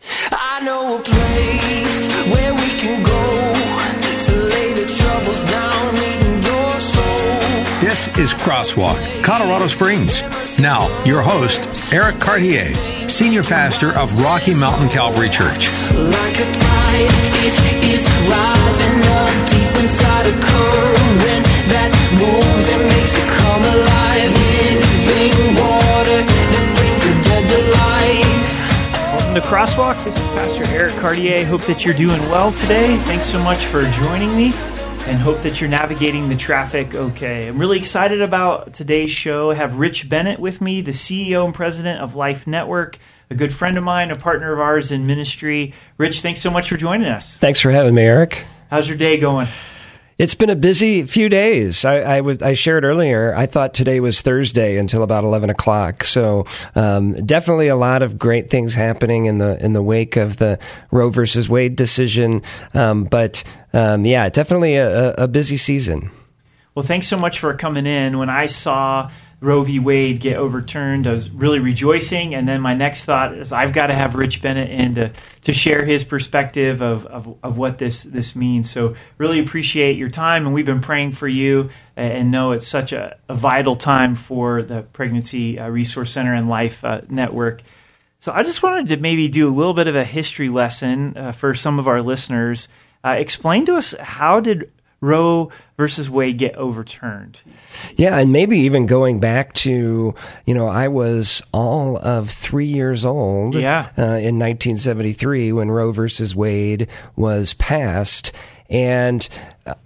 I know a place where we can go to lay the troubles down, meeting your soul. This is Crosswalk, Colorado Springs. Now, your host, Eric Cartier, Senior Pastor of Rocky Mountain Calvary Church. Like a tide, it is rising up deep inside a current that moves Welcome to Crosswalk. This is Pastor Eric Cartier. Hope that you're doing well today. Thanks so much for joining me and hope that you're navigating the traffic okay. I'm really excited about today's show. I have Rich Bennett with me, the CEO and president of Life Network, a good friend of mine, a partner of ours in ministry. Rich, thanks so much for joining us. Thanks for having me, Eric. How's your day going? It's been a busy few days. I, shared earlier, I thought today was Thursday until about 11 o'clock. So um, definitely a lot of great things happening in the in the wake of the Roe versus Wade decision. Um, but um, yeah, definitely a, a busy season. Well, thanks so much for coming in. When I saw Roe v. Wade get overturned, I was really rejoicing. And then my next thought is I've got to have Rich Bennett in to, to share his perspective of, of, of what this, this means. So, really appreciate your time. And we've been praying for you and know it's such a, a vital time for the Pregnancy uh, Resource Center and Life uh, Network. So, I just wanted to maybe do a little bit of a history lesson uh, for some of our listeners. Uh, explain to us how did Roe versus Wade get overturned. Yeah, and maybe even going back to, you know, I was all of three years old yeah. uh, in 1973 when Roe versus Wade was passed. And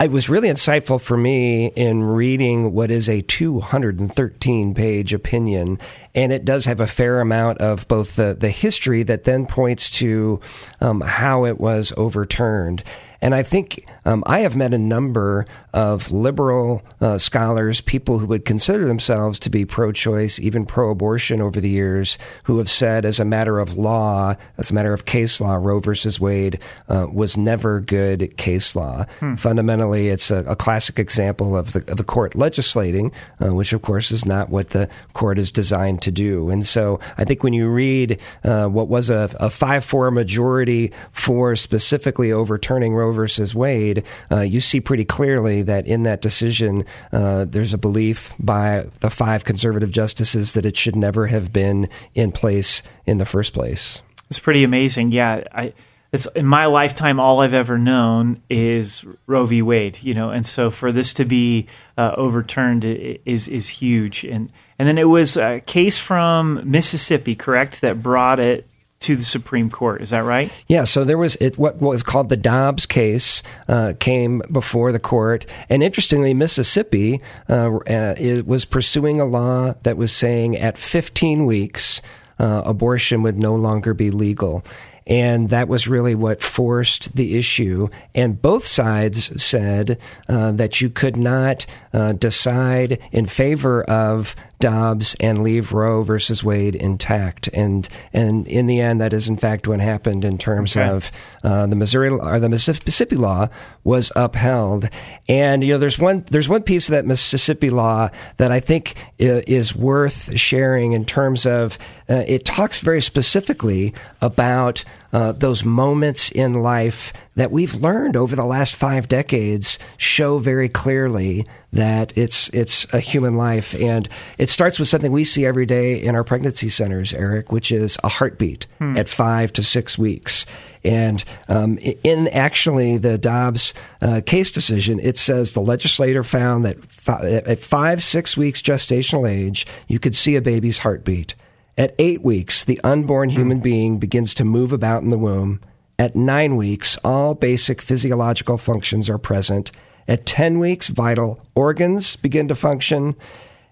it was really insightful for me in reading what is a 213 page opinion. And it does have a fair amount of both the, the history that then points to um, how it was overturned. And I think um, I have met a number of liberal uh, scholars, people who would consider themselves to be pro choice, even pro abortion over the years, who have said, as a matter of law, as a matter of case law, Roe versus Wade uh, was never good case law. Hmm. Fundamentally, it's a, a, classic example of the, of the court legislating, uh, which, of course, is not what the court is designed to do. And so I think when you read uh, what was a, a 5 4 majority for specifically overturning Roe versus Wade, uh, you see pretty clearly that in that decision, uh, there's a belief by the five conservative justices that it should never have been in place in the first place. It's pretty amazing. Yeah, I. It's in my lifetime, all I've ever known is Roe v. Wade, you know, and so for this to be uh, overturned is is huge. And and then it was a case from Mississippi, correct, that brought it to the Supreme Court. Is that right? Yeah. So there was it, what was called the Dobbs case uh, came before the court, and interestingly, Mississippi uh, uh, was pursuing a law that was saying at 15 weeks. Uh, abortion would no longer be legal. And that was really what forced the issue. And both sides said uh, that you could not uh, decide in favor of Dobbs and leave Roe versus Wade intact. And and in the end, that is in fact what happened in terms okay. of uh, the Missouri or the Mississippi law was upheld. And you know, there's one there's one piece of that Mississippi law that I think is worth sharing in terms of uh, it talks very specifically about uh, those moments in life that we've learned over the last five decades show very clearly that it's it's a human life, and it starts with something we see every day in our pregnancy centers, Eric, which is a heartbeat hmm. at five to six weeks. And um, in actually the Dobbs uh, case decision, it says the legislator found that at five, six weeks gestational age, you could see a baby's heartbeat. At eight weeks, the unborn hmm. human being begins to move about in the womb. At nine weeks, all basic physiological functions are present. At 10 weeks, vital organs begin to function.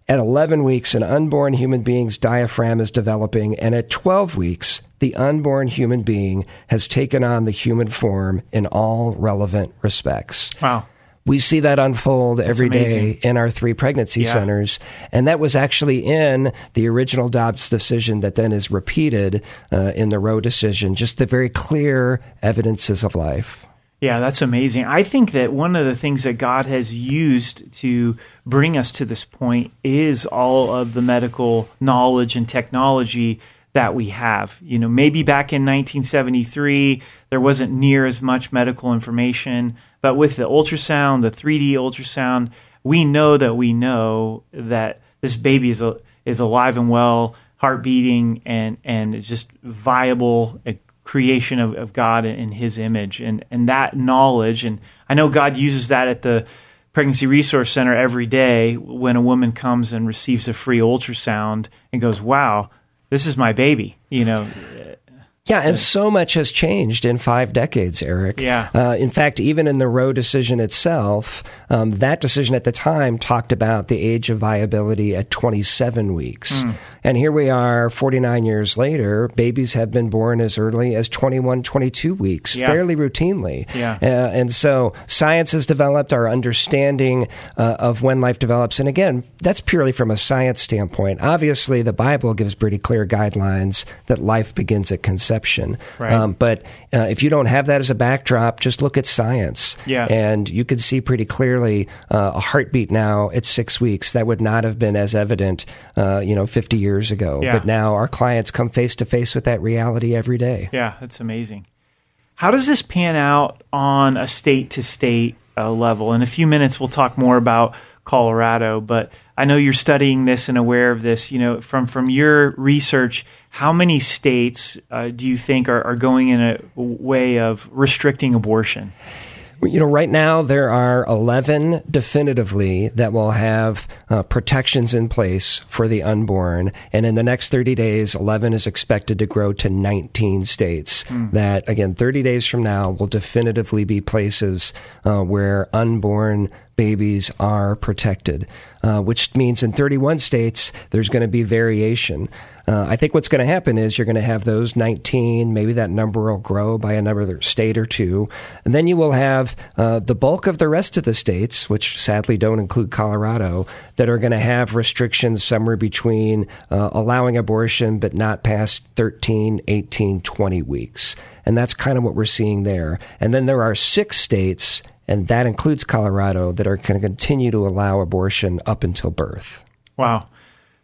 At 11 weeks, an unborn human being's diaphragm is developing, and at 12 weeks, the unborn human being has taken on the human form in all relevant respects. Wow. We see that unfold every day in our three pregnancy Yeah. centers. And that was actually in the original Dobbs decision that then is repeated uh, in the Roe decision, just the very clear evidences of life. Yeah, that's amazing. I think that one of the things that God has used to bring us to this point is all of the medical knowledge and technology that we have. You know, maybe back in 1973, there wasn't near as much medical information, but with the ultrasound, the 3D ultrasound, we know that we know that this baby is, is alive and well, heart beating, and, and is just viable, a creation of, of God in His image, and and that knowledge, and I know God uses that at the Pregnancy Resource Center every day when a woman comes and receives a free ultrasound and goes, "Wow, this is my baby," you know. Yeah, and so much has changed in five decades, Eric. Yeah. Uh, in fact, even in the Roe decision itself, um, that decision at the time talked about the age of viability at 27 weeks. Hmm. And here we are, 49 years later, babies have been born as early as 21, 22 weeks, Yeah. fairly routinely. Yeah. Uh, and so science has developed our understanding uh, of when life develops. And again, that's purely from a science standpoint. Obviously, the Bible gives pretty clear guidelines that life begins at conception. Right. Um, but uh, if you don't have that as a backdrop, just look at science. Yeah. And you could see pretty clearly uh, a heartbeat now at six weeks. That would not have been as evident, uh, you know, 50 years ago. Yeah. But now our clients come face to face with that reality every day. Yeah, that's amazing. How does this pan out on a state to state level? In a few minutes, we'll talk more about Colorado, but I know you're studying this and aware of this. You know, from from your research, how many states uh, do you think are, are going in a way of restricting abortion? You know, right now there are 11 definitively that will have uh, protections in place for the unborn. And in the next 30 days, 11 is expected to grow to 19 states. That, again, 30 days from now will definitively be places uh, where unborn babies are protected, uh, which means in 31 states there's going to be variation. Uh, I think what's going to happen is you're going to have those 19, maybe that number will grow by another state or two. And then you will have uh, the bulk of the rest of the states, which sadly don't include Colorado, that are going to have restrictions somewhere between uh, allowing abortion but not past 13, 18, 20 weeks. And that's kind of what we're seeing there. And then there are six states and that includes Colorado, that are going to continue to allow abortion up until birth. Wow.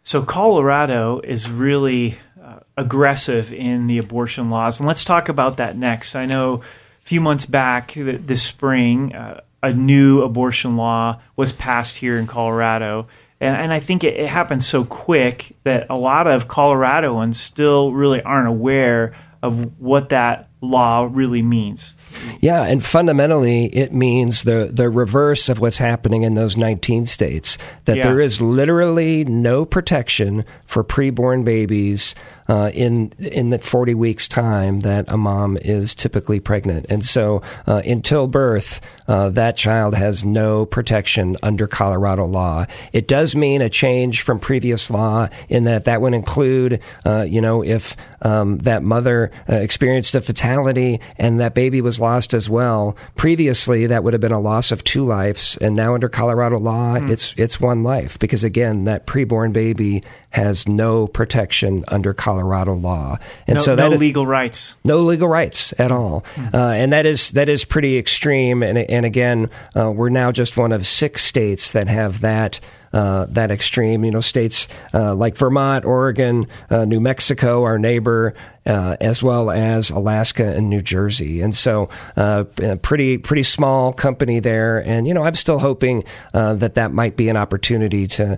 So Colorado is really uh, aggressive in the abortion laws, and let's talk about that next. I know a few months back, th- this spring, uh, a new abortion law was passed here in Colorado, and, and I think it, it happened so quick that a lot of Coloradoans still really aren't aware of what that law really means. Yeah, and fundamentally, it means the, the reverse of what's happening in those 19 states that Yeah. there is literally no protection for preborn babies uh, in in the 40 weeks time that a mom is typically pregnant, and so uh, until birth, uh, that child has no protection under Colorado law. It does mean a change from previous law in that that would include, uh, you know, if um, that mother uh, experienced a fatality and that baby was lost as well. Previously, that would have been a loss of two lives, and now under Colorado law, it's it's one life because again, that preborn baby has no protection under Colorado law, and No, so no is- legal rights. no legal rights at all, uh, and that is that is pretty extreme. And and again, uh, we're now just one of six states that have that. Uh, that extreme, you know, states uh, like Vermont, Oregon, uh, New Mexico, our neighbor, uh, as well as Alaska and New Jersey, and so uh, pretty pretty small company there. And you know, I'm still hoping uh, that that might be an opportunity to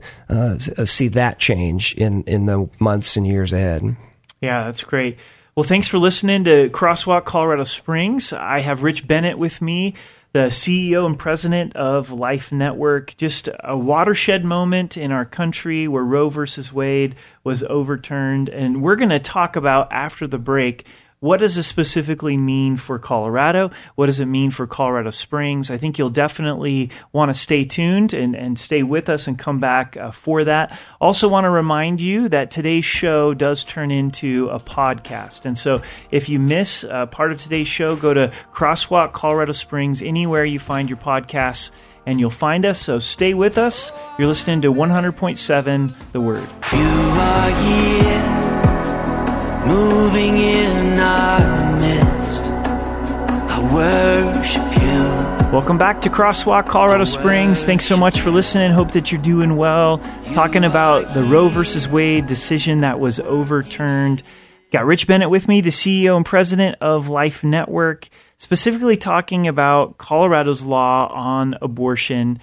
see that change in in the months and years ahead. Yeah, that's great. Well, thanks for listening to Crosswalk Colorado Springs. I have Rich Bennett with me, the CEO and president of Life Network. Just a watershed moment in our country where Roe versus Wade was overturned. And we're going to talk about after the break what does this specifically mean for Colorado? What does it mean for Colorado Springs? I think you'll definitely want to stay tuned and, and stay with us and come back uh, for that. Also, want to remind you that today's show does turn into a podcast. And so if you miss uh, part of today's show, go to Crosswalk Colorado Springs, anywhere you find your podcasts and you'll find us. So stay with us. You're listening to 100.7 The Word. You are here, moving in worship you. Welcome back to Crosswalk Colorado Springs. Thanks so much for listening. Hope that you're doing well. Talking about the Roe versus Wade decision that was overturned. Got Rich Bennett with me, the CEO and president of Life Network, specifically talking about Colorado's law on abortion.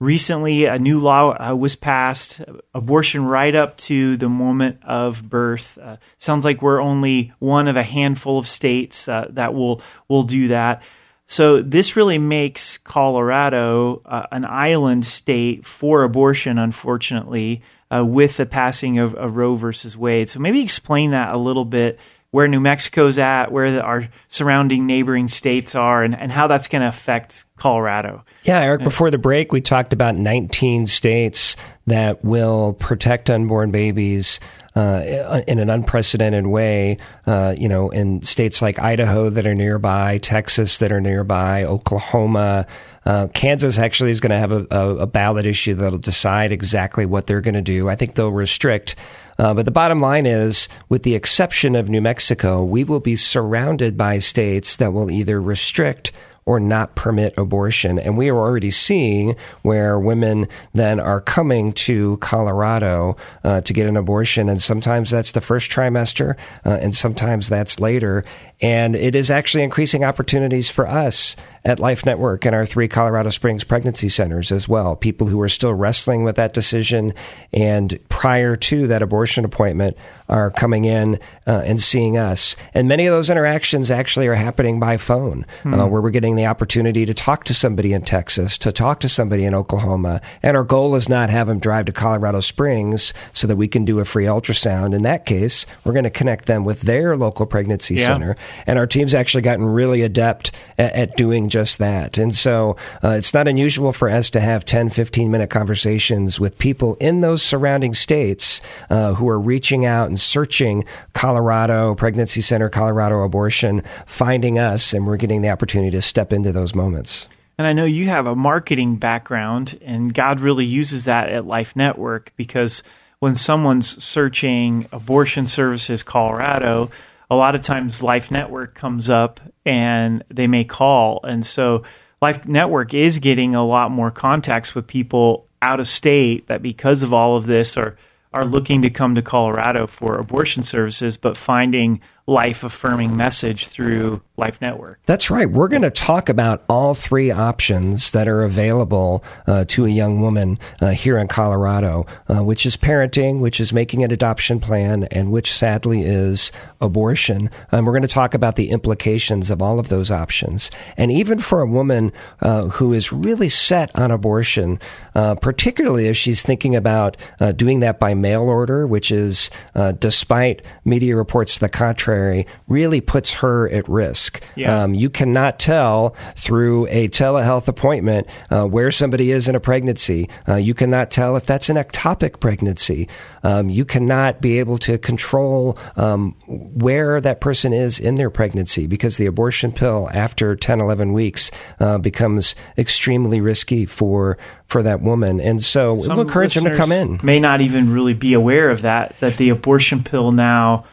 Recently, a new law uh, was passed, abortion right up to the moment of birth. Uh, sounds like we're only one of a handful of states uh, that will will do that. So this really makes Colorado uh, an island state for abortion, unfortunately, uh, with the passing of, of Roe versus Wade. So maybe explain that a little bit, where New Mexico's at, where the, our surrounding neighboring states are, and, and how that's going to affect Colorado. Yeah, Eric, before the break, we talked about 19 states that will protect unborn babies uh, in an unprecedented way. Uh, you know, in states like Idaho that are nearby, Texas that are nearby, Oklahoma. Uh, Kansas actually is going to have a, a, a ballot issue that'll decide exactly what they're going to do. I think they'll restrict. Uh, but the bottom line is, with the exception of New Mexico, we will be surrounded by states that will either restrict or not permit abortion. And we are already seeing where women then are coming to Colorado uh, to get an abortion. And sometimes that's the first trimester, uh, and sometimes that's later. And it is actually increasing opportunities for us at Life Network and our three Colorado Springs pregnancy centers as well. People who are still wrestling with that decision and prior to that abortion appointment are coming in uh, and seeing us. And many of those interactions actually are happening by phone, uh, where we're getting the opportunity to talk to somebody in Texas, to talk to somebody in Oklahoma. And our goal is not have them drive to Colorado Springs so that we can do a free ultrasound. In that case, we're going to connect them with their local pregnancy Yeah. center. And our team's actually gotten really adept at, at doing just that. And so uh, it's not unusual for us to have 10, 15 minute conversations with people in those surrounding states uh, who are reaching out and searching Colorado Pregnancy Center, Colorado Abortion, finding us, and we're getting the opportunity to step into those moments. And I know you have a marketing background, and God really uses that at Life Network because when someone's searching abortion services Colorado, a lot of times Life Network comes up and they may call. And so Life Network is getting a lot more contacts with people out of state that because of all of this are are looking to come to Colorado for abortion services, but finding life affirming message through Life Network. That's right. We're going to talk about all three options that are available uh, to a young woman uh, here in Colorado, uh, which is parenting, which is making an adoption plan, and which sadly is abortion. And we're going to talk about the implications of all of those options. And even for a woman uh, who is really set on abortion, uh, particularly if she's thinking about uh, doing that by mail order, which is, despite media reports to the contrary, really puts her at risk. Yeah. Um, you cannot tell through a telehealth appointment uh, where somebody is in a pregnancy. Uh, you cannot tell if that's an ectopic pregnancy. Um, you cannot be able to control um, where that person is in their pregnancy because the abortion pill after 10, 11 weeks uh, becomes extremely risky for for that woman. And so Some we'll encourage them to come in. May not even really be aware of that. That the abortion pill now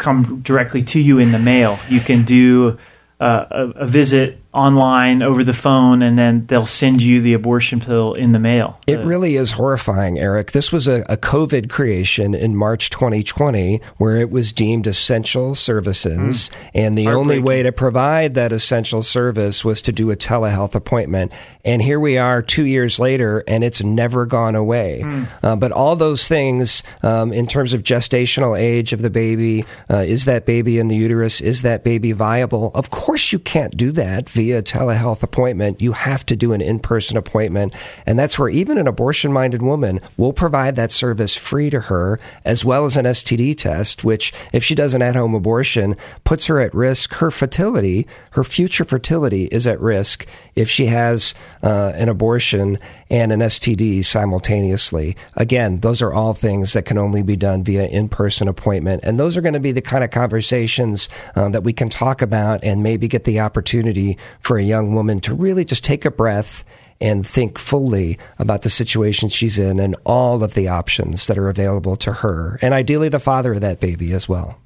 come directly to you in the mail. You can do uh, a, a visit online over the phone, and then they'll send you the abortion pill in the mail. It really is horrifying, Eric. This was a, a COVID creation in March 2020 where it was deemed essential services. And the only way to provide that essential service was to do a telehealth appointment. And here we are two years later, and it's never gone away. Uh, but all those things, um, in terms of gestational age of the baby, uh, is that baby in the uterus? Is that baby viable? Of course, you can't do that via telehealth appointment, you have to do an in person appointment. And that's where even an abortion minded woman will provide that service free to her, as well as an STD test, which, if she does an at home abortion, puts her at risk. Her fertility, her future fertility, is at risk if she has uh, an abortion and an STD simultaneously. Again, those are all things that can only be done via in person appointment. And those are going to be the kind of conversations uh, that we can talk about and maybe get the opportunity for a young woman to really just take a breath and think fully about the situation she's in and all of the options that are available to her, and ideally the father of that baby as well.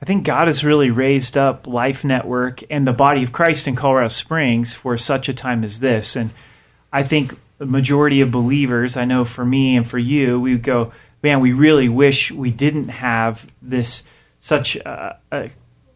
I think God has really raised up Life Network and the body of Christ in Colorado Springs for such a time as this. And I think majority of believers, I know for me and for you, we go, man, we really wish we didn't have this such uh,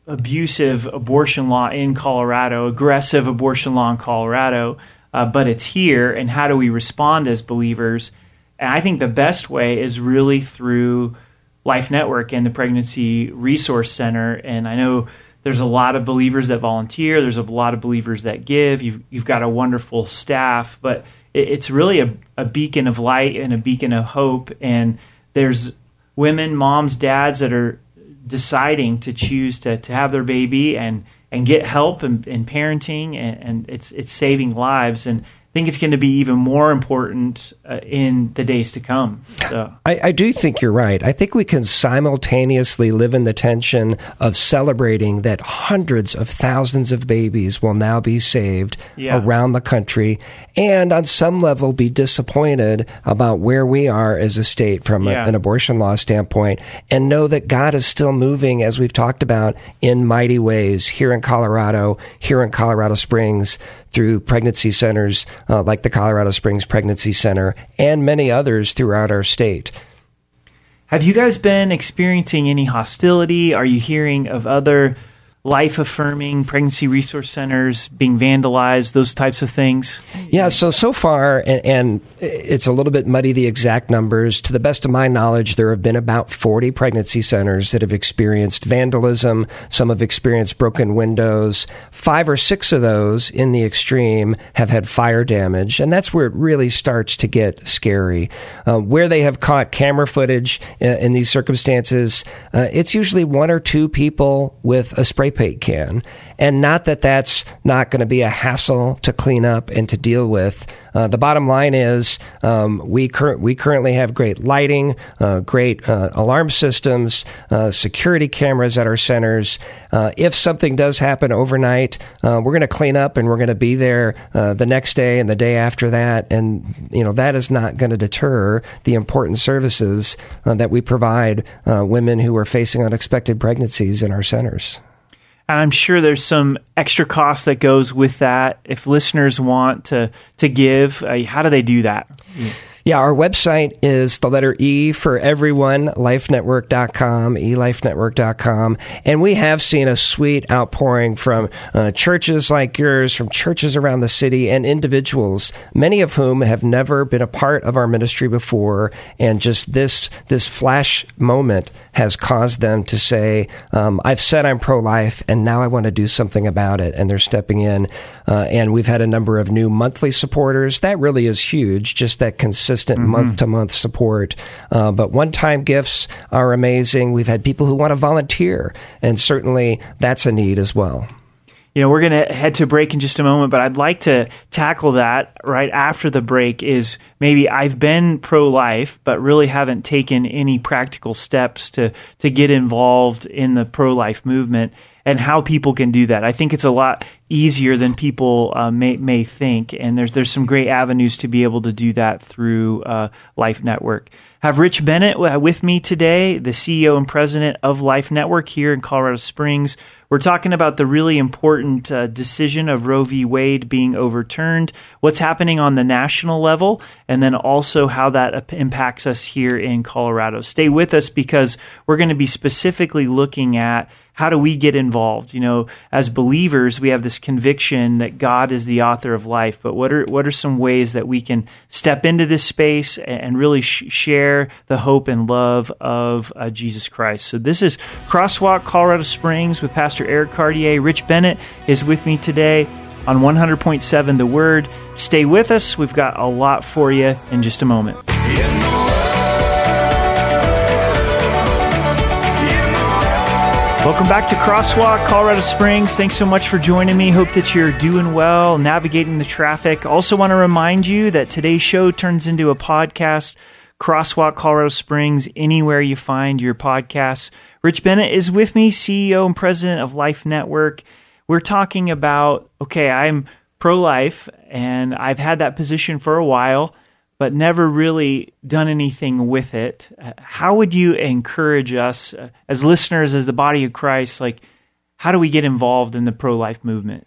abusive abortion law in Colorado, aggressive abortion law in Colorado, uh, but it's here. And how do we respond as believers? And I think the best way is really through Life Network and the Pregnancy Resource Center. And I know there's a lot of believers that volunteer. There's a lot of believers that give. You've you've got a wonderful staff, but it's really a, a beacon of light and a beacon of hope. And there's women, moms, dads that are deciding to choose to, to have their baby and and get help in, in parenting and, and it's it's saving lives and think it's going to be even more important uh, in the days to come. So. I, I, do think you're right. I think we can simultaneously live in the tension of celebrating that hundreds of thousands of babies will now be saved yeah. around the country, and on some level be disappointed about where we are as a state from yeah. a, an abortion law standpoint, and know that God is still moving, as we've talked about, in mighty ways here in Colorado, here in Colorado Springs through pregnancy centers uh, like the Colorado Springs Pregnancy Center and many others throughout our state. Have you guys been experiencing any hostility? Are you hearing of other life affirming pregnancy resource centers being vandalized, those types of things? Yeah, so so far, and, and, it's a little bit muddy the exact numbers. To the best of my knowledge, there have been about 40 pregnancy centers that have experienced vandalism. Some have experienced broken windows. Five or six of those, in the extreme, have had fire damage, and that's where it really starts to get scary. Uh, where they have caught camera footage in, uh, in these circumstances, uh, it's usually one or two people with a spray can. And not that that's not going to be a hassle to clean up and to deal with. Uh, the bottom line is um, we, cur- we currently have great lighting, uh, great uh, alarm systems, uh, security cameras at our centers. Uh, if something does happen overnight, uh, we're going to clean up and we're going to be there the next day and the day after that. And you know that is not going to deter the important services that we provide women who are facing unexpected pregnancies in our centers. And I'm sure there's some extra cost that goes with that. If listeners want to to give, uh, how do they do that? Yeah. Yeah, our website is the letter E for everyone, lifenetwork.com, elifenetwork.com. And we have seen a sweet outpouring from uh, churches like yours, from churches around the city, and individuals, many of whom have never been a part of our ministry before. And just this, this flash moment has caused them to say, um, I've said I'm pro life, and now I want to do something about it. And they're stepping in. Uh, and we've had a number of new monthly supporters. That really is huge, just that consistent month to month support. Uh, but one time gifts are amazing. We've had people who want to volunteer, and certainly that's a need as well. You know, we're going to head to break in just a moment, but I'd like to tackle that right after the break. Is maybe I've been pro life, but really haven't taken any practical steps to, to get involved in the pro life movement and how people can do that. I think it's a lot easier than people uh, may may think, and there's there's some great avenues to be able to do that through uh, Life Network. Have Rich Bennett with me today, the CEO and president of Life Network here in Colorado Springs. We're talking about the really important uh, decision of Roe v. Wade being overturned, what's happening on the national level, and then also how that impacts us here in Colorado. Stay with us because we're going to be specifically looking at how do we get involved? You know, as believers, we have this conviction that God is the author of life, but what are what are some ways that we can step into this space and really sh- share the hope and love of uh, Jesus Christ? So this is Crosswalk Colorado Springs with Pastor Eric Cartier. Rich Bennett is with me today. on 100.7 The Word. Stay with us. We've got a lot for you in just a moment. Welcome back to Crosswalk, Colorado Springs. Thanks so much for joining me. Hope that you're doing well, navigating the traffic. Also, want to remind you that today's show turns into a podcast. Crosswalk, Colorado Springs, anywhere you find your podcasts. Rich Bennett is with me, CEO and president of Life Network. We're talking about okay, I'm pro life and I've had that position for a while but never really done anything with it. How would you encourage us uh, as listeners, as the body of Christ? Like, how do we get involved in the pro life movement?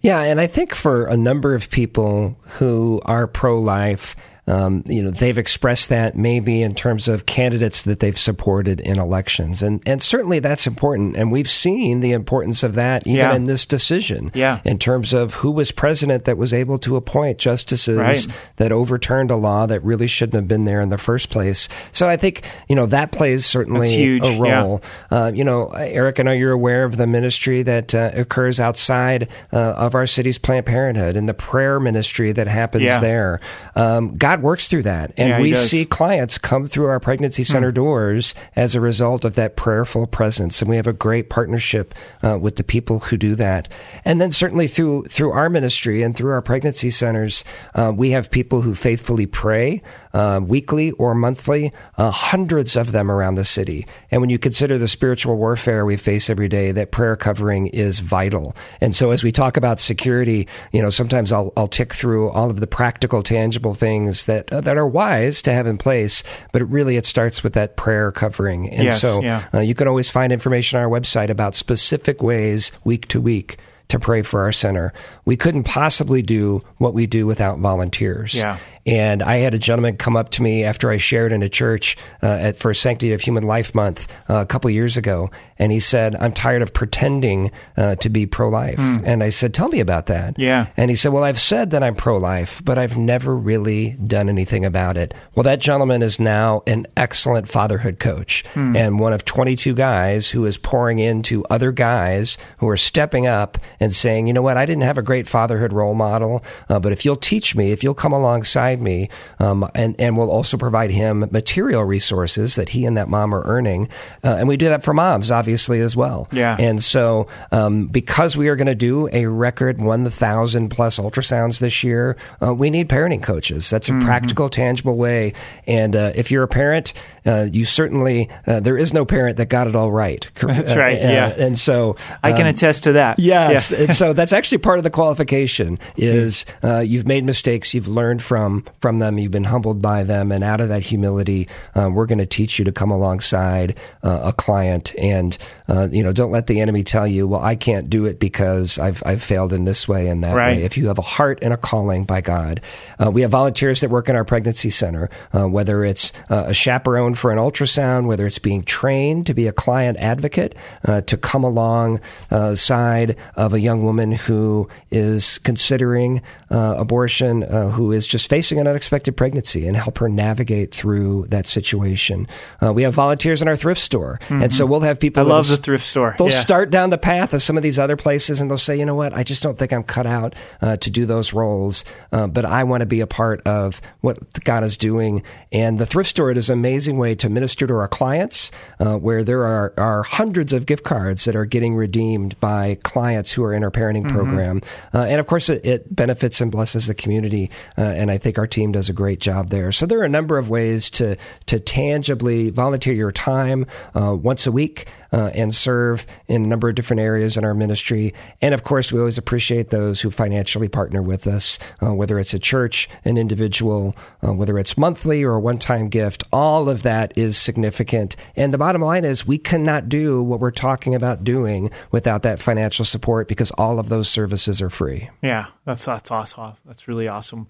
Yeah, and I think for a number of people who are pro life, um, you know, they've expressed that maybe in terms of candidates that they've supported in elections, and and certainly that's important. And we've seen the importance of that even Yeah. in this decision. Yeah. in terms of who was president that was able to appoint justices Right. that overturned a law that really shouldn't have been there in the first place. So I think you know that plays certainly a yeah. role. Uh, you know, Eric, I know you're aware of the ministry that uh, occurs outside uh, of our city's Planned Parenthood and the prayer ministry that happens Yeah. there. Um, God works through that, and Yeah, we does. Hmm. see clients come through our pregnancy center doors as a result of that prayerful presence, and we have a great partnership uh, with the people who do that. And then certainly through through our ministry and through our pregnancy centers, uh, we have people who faithfully pray uh, weekly or monthly, uh, hundreds of them around the city. And when you consider the spiritual warfare we face every day, that prayer covering is vital. And so as we talk about security, you know, sometimes I'll, I'll tick through all of the practical, tangible things that, uh, that are wise to have in place, but really it starts with that prayer covering. And Yes, so yeah. uh, you can always find information on our website about specific ways week to week to pray for our center. We couldn't possibly do what we do without volunteers. Yeah. And I had a gentleman come up to me after I shared in a church uh, at for Sanctity of Human Life Month uh, a couple years ago, and he said, "I'm tired of pretending uh, to be pro-life." And I said, "Tell me about that." Yeah. And he said, "Well, I've said that I'm pro-life, but I've never really done anything about it." Well, that gentleman is now an excellent fatherhood coach and one of 22 guys who is pouring into other guys who are stepping up and saying, "You know what? I didn't have a great fatherhood role model, uh, but if you'll teach me, if you'll come alongside me, um, and and we'll also provide him material resources that he and that mom are earning, uh, and we do that for moms, obviously as well. Yeah. And so, um, because we are going to do a record 1,000 plus ultrasounds this year, uh, we need parenting coaches. That's a practical, tangible way. And uh, if you're a parent, uh, you certainly uh, there is no parent that got it all right. That's Uh, right, uh, yeah. And so I can um, attest to that. Yes, Yeah. so that's actually part of the qualification is uh, you've made mistakes, you've learned from from them, you've been humbled by them, and out of that humility, uh, we're going to teach you to come alongside uh, a client, and uh, you know, don't let the enemy tell you, well, I can't do it because I've I've failed in this way and that Right. way. If you have a heart and a calling by God, uh, we have volunteers that work in our pregnancy center, uh, whether it's uh, a chaperone for an ultrasound, whether it's being trained to be a client advocate, uh, to come along uh, side of a young woman who is considering uh, abortion, uh, who is just facing an unexpected pregnancy, and help her navigate through that situation. Uh, we have volunteers in our thrift store, and so we'll have people. Mm-hmm. I love the thrift store. They'll Yeah. start down the path of some of these other places and they'll say, you know what, I just don't think I'm cut out uh, to do those roles, but I want to be a part of what God is doing. And the thrift store is an amazing way to minister to our clients, uh, where there are, are hundreds of gift cards that are getting redeemed by clients who are in our parenting program. Uh, and of course, it, it benefits and blesses the community. Uh, and I think our team does a great job there. So there are a number of ways to, to tangibly volunteer your time uh, once a week uh, and serve in a number of different areas in our ministry. And of course, we always appreciate those who financially partner with us, uh, whether it's a church, an individual, uh, whether it's monthly or a one time gift. All of that is significant. And the bottom line is we cannot do what we're talking about doing without that financial support because all of those services are free. Yeah, that's that's awesome. That's really awesome.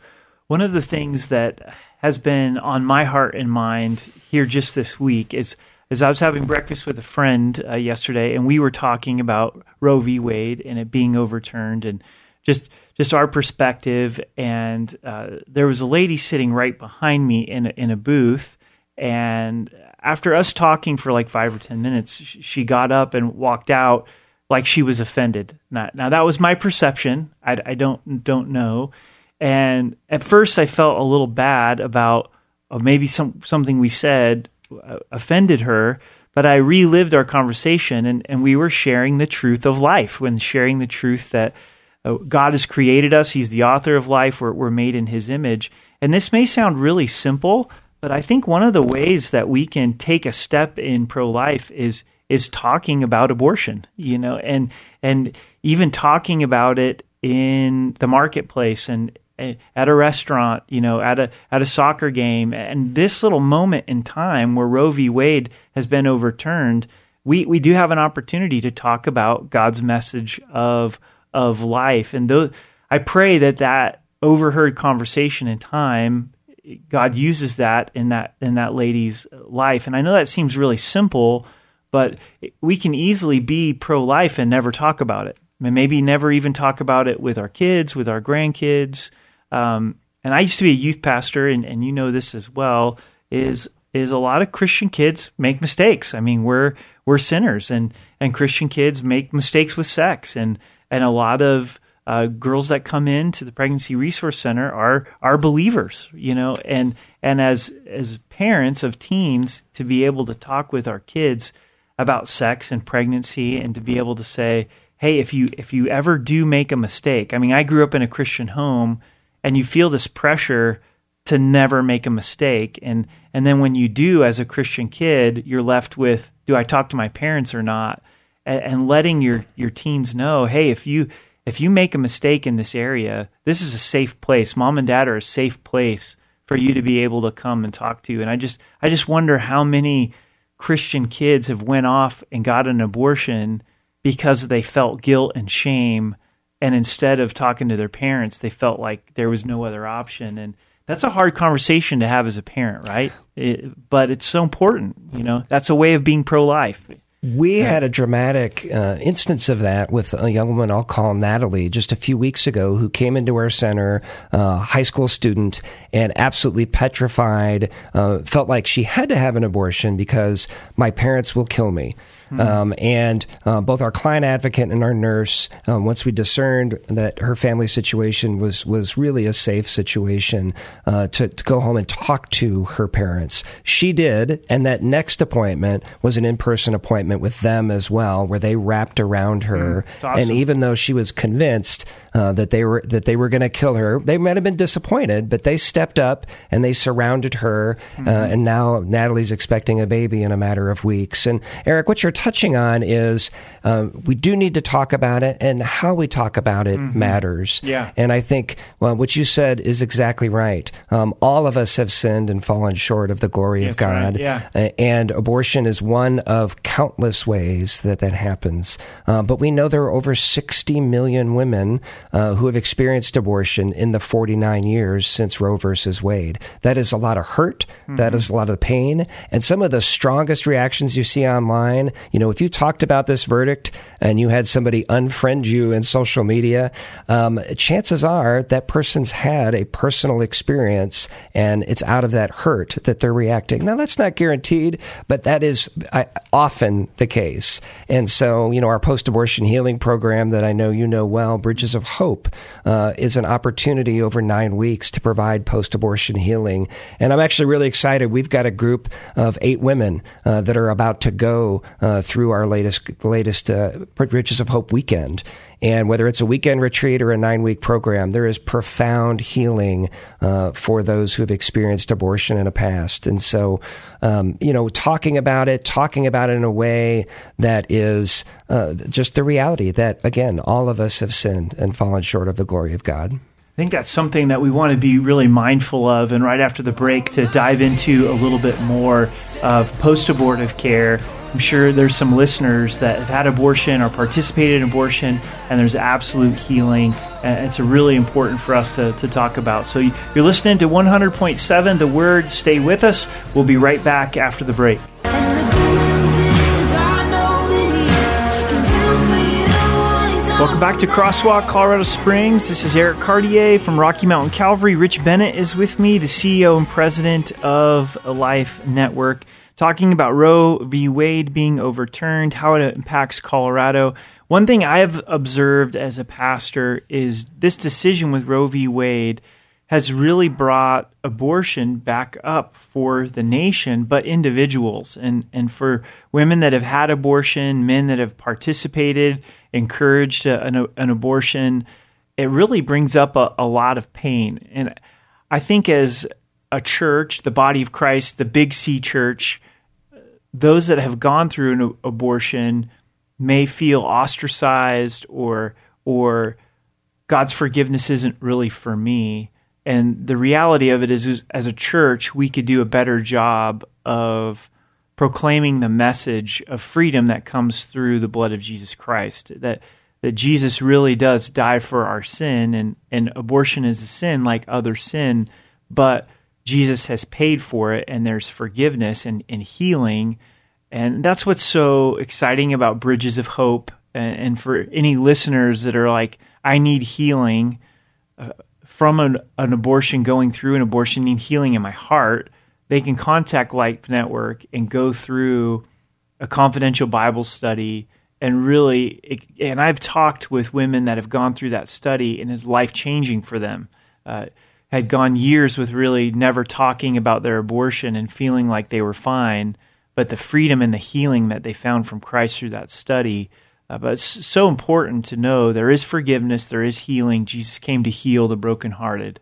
One of the things that has been on my heart and mind here just this week is is I was having breakfast with a friend uh, yesterday, and we were talking about Roe v. Wade and it being overturned, and just just our perspective. And uh, there was a lady sitting right behind me in a, in a booth, and after us talking for like five or ten minutes, she got up and walked out like she was offended. Now, now that was my perception. I, I don't don't know. And at first, I felt a little bad about uh, maybe some something we said offended her. But I relived our conversation, and, and we were sharing the truth of life. When sharing the truth that uh, God has created us, He's the author of life. We're, we're made in His image. And this may sound really simple, but I think one of the ways that we can take a step in pro life is is talking about abortion, you know, and and even talking about it in the marketplace and at a restaurant, you know, at a at a soccer game, and this little moment in time where Roe v. Wade has been overturned, we we do have an opportunity to talk about God's message of of life, and those, I pray that that overheard conversation in time, God uses that in that in that lady's life, and I know that seems really simple, but we can easily be pro life and never talk about it. And maybe never even talk about it with our kids, with our grandkids um, and I used to be a youth pastor, and, and you know this as well. Is is a lot of Christian kids make mistakes. I mean, we're we're sinners, and and Christian kids make mistakes with sex, and and a lot of uh, girls that come in to the pregnancy resource center are are believers, you know, and and as as parents of teens to be able to talk with our kids about sex and pregnancy, and to be able to say, hey, if you if you ever do make a mistake, I mean, I grew up in a Christian home and you feel this pressure to never make a mistake. And and then when you do as a Christian kid you're left with do I talk to my parents or not? And, and letting your your teens know hey if you if you make a mistake in this area this is a safe place. Mom and dad are a safe place for you to be able to come and talk to. And I just I just wonder how many Christian kids have went off and got an abortion because they felt guilt and shame and instead of talking to their parents, they felt like there was no other option. And that's a hard conversation to have as a parent, right? It, but it's so important. You know, that's a way of being pro life. We had a dramatic uh, instance of that with a young woman I'll call Natalie just a few weeks ago who came into our center, a uh, high school student, and absolutely petrified, uh, felt like she had to have an abortion because my parents will kill me. Mm-hmm. Um, and uh, both our client advocate and our nurse, um, once we discerned that her family situation was was really a safe situation uh, to, to go home and talk to her parents, she did. And that next appointment was an in person appointment with them as well, where they wrapped around her. Mm, awesome. And even though she was convinced uh, that they were that they were going to kill her. They might have been disappointed, but they stepped up and they surrounded her. Uh, mm-hmm. Uh, and now Natalie's expecting a baby in a matter of weeks. And Eric, what you're touching on is um, we do need to talk about it, and how we talk about it mm-hmm. matters. Yeah. And I think well, what you said is exactly right. Um, all of us have sinned and fallen short of the glory of God. Right. Yeah. Uh, and abortion is one of countless ways that that happens. Uh, but we know there are over 60 million women uh, who have experienced abortion in the 49 years since Roe versus Wade. That is a lot of hurt. Mm-hmm. That is a lot of pain. And some of the strongest reactions you see online, you know, if you talked about this verdict and you had somebody unfriend you in social media, um, chances are that person's had a personal experience and it's out of that hurt that they're reacting. Now, that's not guaranteed, but that is uh, often the case. And so, you know, our post abortion healing program that I know you know well, Bridges of Hope, uh, is an opportunity over nine weeks to provide post abortion healing. And I'm actually really excited. We've got a group of eight women uh, that are about to go uh, through our latest latest uh, Bridges of Hope weekend. And whether it's a weekend retreat or a nine week program, there is profound healing uh, for those who have experienced abortion in the past. And so, um, you know, talking about it, talking about it in a way that is uh, just the reality that, again, all of us have sinned and fallen short of the glory of God. I think that's something that we want to be really mindful of. And right after the break, to dive into a little bit more of post abortive care I'm sure there's some listeners that have had abortion or participated in abortion, and there's absolute healing. And it's really important for us to, to talk about. So you're listening to 100.7 The Word. Stay with us. We'll be right back after the break. Welcome back to Crosswalk, Colorado Springs. This is Eric Cartier from Rocky Mountain Calvary. Rich Bennett is with me, the CEO and president of Life Network talking about Roe v. Wade being overturned, how it impacts Colorado. one thing I've observed as a pastor is this decision with Roe v. Wade has really brought abortion back up for the nation, but individuals and, and for women that have had abortion, men that have participated, encouraged an, an abortion, it really brings up a, a lot of pain. And I think as a church, the body of Christ, the Big C church, those that have gone through an abortion may feel ostracized or or God's forgiveness isn't really for me. And the reality of it is, is, as a church, we could do a better job of proclaiming the message of freedom that comes through the blood of Jesus Christ. That that Jesus really does die for our sin, and, and abortion is a sin like other sin, but Jesus has paid for it, and there's forgiveness and, and healing. And that's what's so exciting about Bridges of Hope. And, and for any listeners that are like, I need healing uh, from an, an abortion, going through an abortion, need healing in my heart, they can contact Life Network and go through a confidential Bible study and really and i've talked with women that have gone through that study and it's life changing for them uh, had gone years with really never talking about their abortion and feeling like they were fine but the freedom and the healing that they found from christ through that study uh, but it's so important to know there is forgiveness there is healing. Jesus came to heal the brokenhearted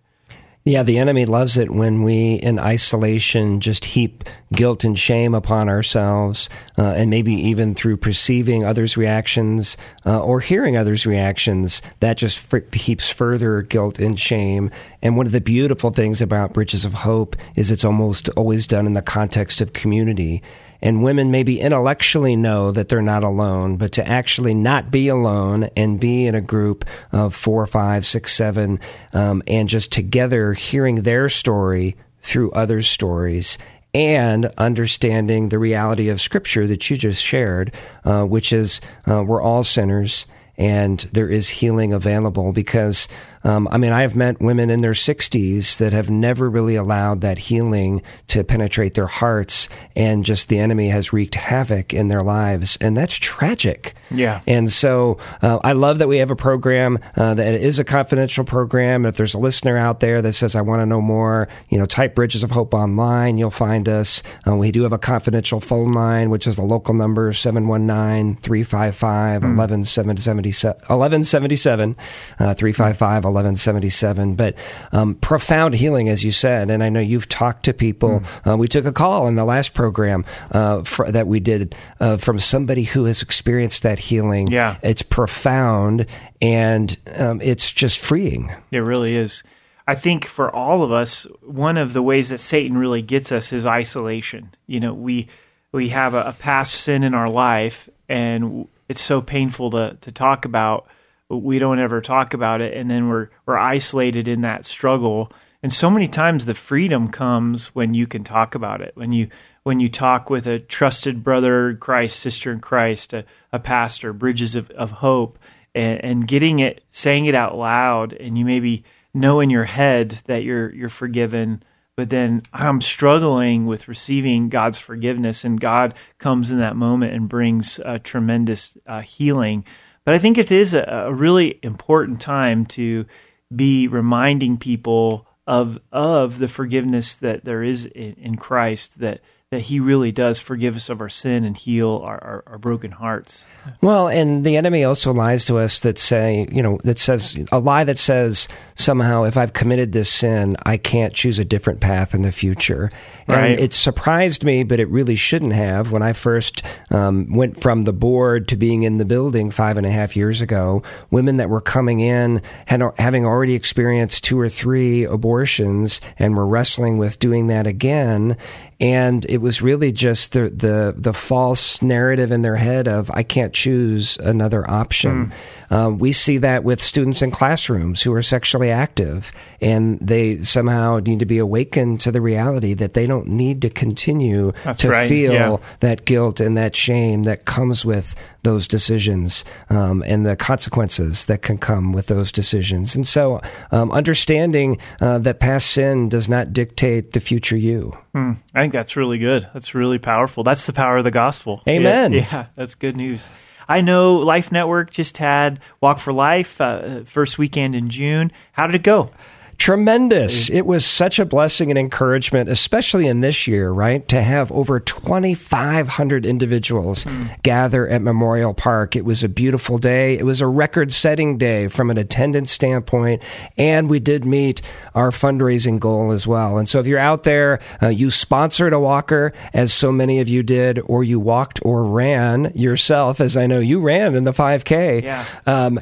yeah, the enemy loves it when we, in isolation, just heap guilt and shame upon ourselves, uh, and maybe even through perceiving others' reactions uh, or hearing others' reactions, that just fr- heaps further guilt and shame. And one of the beautiful things about Bridges of Hope is it's almost always done in the context of community and women maybe intellectually know that they're not alone, but to actually not be alone and be in a group of four, five, six, seven, um, and just together hearing their story through others' stories and understanding the reality of Scripture that you just shared, uh, which is uh, we're all sinners and there is healing available because um, I mean, I have met women in their 60s that have never really allowed that healing to penetrate their hearts, and just the enemy has wreaked havoc in their lives, and that's tragic. Yeah. And so uh, I love that we have a program uh, that is a confidential program. If there's a listener out there that says, I want to know more, you know, type Bridges of Hope online, you'll find us. Uh, we do have a confidential phone line, which is the local number 719 355 1177. Uh, 355 1177. But um, profound healing, as you said, and I know you've talked to people. Mm. Uh, we took a call in the last program uh, for, that we did uh, from somebody who has experienced that healing. Yeah. It's profound and um, it's just freeing. It really is. I think for all of us, one of the ways that Satan really gets us is isolation. You know, we we have a, a past sin in our life, and it's so painful to to talk about we don't ever talk about it and then we're we're isolated in that struggle and so many times the freedom comes when you can talk about it when you when you talk with a trusted brother in Christ sister in Christ a, a pastor bridges of, of hope and, and getting it saying it out loud and you maybe know in your head that you're you're forgiven but then I'm struggling with receiving God's forgiveness, and God comes in that moment and brings tremendous uh, healing. But I think it is a, a really important time to be reminding people of of the forgiveness that there is in, in Christ that that he really does forgive us of our sin and heal our, our, our, broken hearts. Well, and the enemy also lies to us that say, you know, that says a lie that says somehow if I've committed this sin, I can't choose a different path in the future. Right. And it surprised me, but it really shouldn't have. When I first um, went from the board to being in the building five and a half years ago, women that were coming in had having already experienced two or three abortions and were wrestling with doing that again and it was really just the the the false narrative in their head of I can't choose another option. Mm. Um, we see that with students in classrooms who are sexually active, and they somehow need to be awakened to the reality that they don't need to continue That's to right. feel yeah. that guilt and that shame that comes with those decisions um, and the consequences that can come with those decisions. And so, um, understanding uh, that past sin does not dictate the future you. Mm, I think that's really good. That's really powerful. That's the power of the gospel. Amen. Yeah that's good news. I know Life Network just had Walk for Life uh, first weekend in June. How did it go? Tremendous. It was such a blessing and encouragement, especially in this year, right? To have over 2,500 individuals gather at Memorial Park. It was a beautiful day. It was a record setting day from an attendance standpoint. And we did meet our fundraising goal as well. And so if you're out there, uh, you sponsored a walker, as so many of you did, or you walked or ran yourself, as I know you ran in the 5K. Yeah. Um,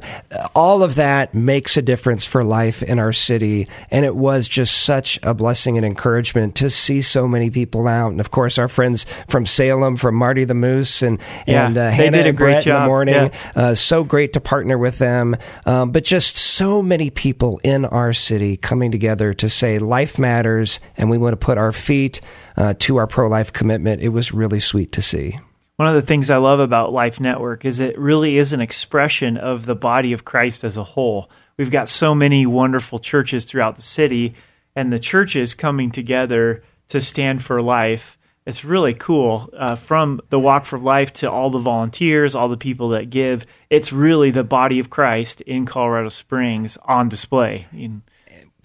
all of that makes a difference for life in our city. And it was just such a blessing and encouragement to see so many people out. And of course, our friends from Salem, from Marty the Moose and, Yeah, and uh, they Hannah did a and great Brett in the morning. Yeah. Uh, so great to partner with them. Um, but just so many people in our city coming together to say life matters and we want to put our feet uh, to our pro life commitment. It was really sweet to see. One of the things I love about Life Network is it really is an expression of the body of Christ as a whole. We've got so many wonderful churches throughout the city, and the churches coming together to stand for life. It's really cool. Uh, from the Walk for Life to all the volunteers, all the people that give, it's really the body of Christ in Colorado Springs on display. In-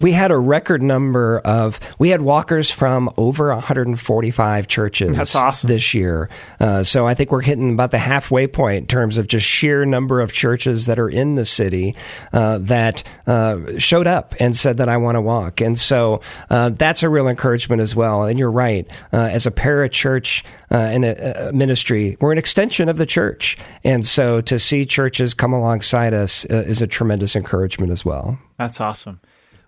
we had a record number of we had walkers from over 145 churches That's awesome. this year. Uh, so i think we're hitting about the halfway point in terms of just sheer number of churches that are in the city uh, that uh, showed up and said that i want to walk. And so uh, that's a real encouragement as well. And you're right uh, as a parachurch uh, and a, a ministry we're an extension of the church. And so to see churches come alongside us uh, is a tremendous encouragement as well. That's awesome.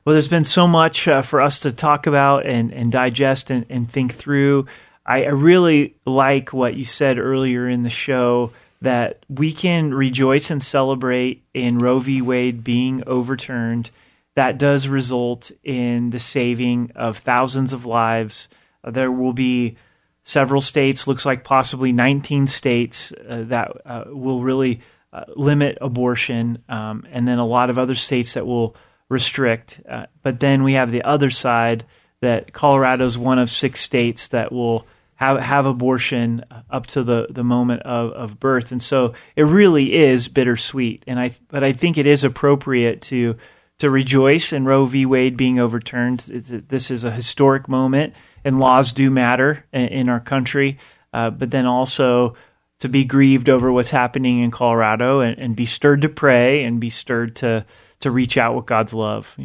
Well, there's been so much uh, for us to talk about and, and digest and, and think through. I, I really like what you said earlier in the show that we can rejoice and celebrate in Roe v. Wade being overturned. That does result in the saving of thousands of lives. Uh, there will be several states, looks like possibly 19 states, uh, that uh, will really uh, limit abortion, um, and then a lot of other states that will restrict. Uh, but then we have the other side that Colorado's one of six states that will have have abortion up to the, the moment of, of birth, and so it really is bittersweet. And I but I think it is appropriate to to rejoice in Roe v. Wade being overturned. This is a historic moment, and laws do matter in, in our country. Uh, but then also to be grieved over what's happening in Colorado, and, and be stirred to pray, and be stirred to to reach out with God's love.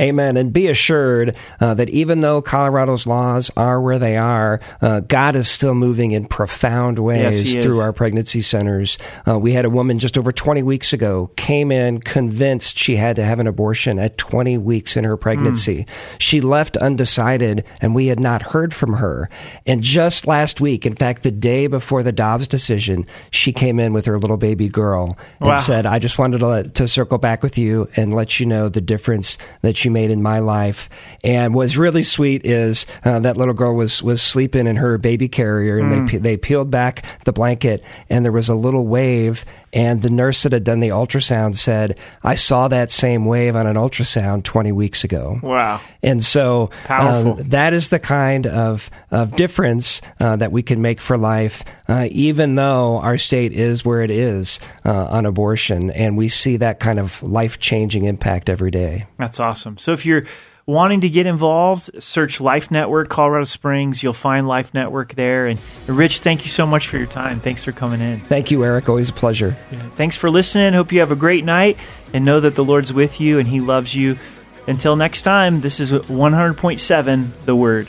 Amen. And be assured uh, that even though Colorado's laws are where they are, uh, God is still moving in profound ways Yes, through is. our pregnancy centers. Uh, we had a woman just over 20 weeks ago came in convinced she had to have an abortion at 20 weeks in her pregnancy. Hmm. She left undecided, and we had not heard from her. And just last week, in fact, the day before the Dobbs decision, she came in with her little baby girl and Wow. said, I just wanted to, let, to circle back with you and let you know the difference that you made in my life. And what's really sweet is uh, that little girl was was sleeping in her baby carrier, and they they peeled back the blanket, and there was a little wave. And the nurse that had done the ultrasound said, "I saw that same wave on an ultrasound 20 weeks ago." Wow. And so um, that is the kind of, of difference uh, that we can make for life, uh, even though our state is where it is uh, on abortion. And we see that kind of life changing impact every day. That's awesome. So if you're wanting to get involved, search Life Network Colorado Springs. You'll find Life Network there. And Rich, thank you so much for your time. Thanks for coming in. Thank you, Eric. Always a pleasure. Thanks for listening. Hope you have a great night and know that the Lord's with you and He loves you. Until next time, this is 100.7 The Word.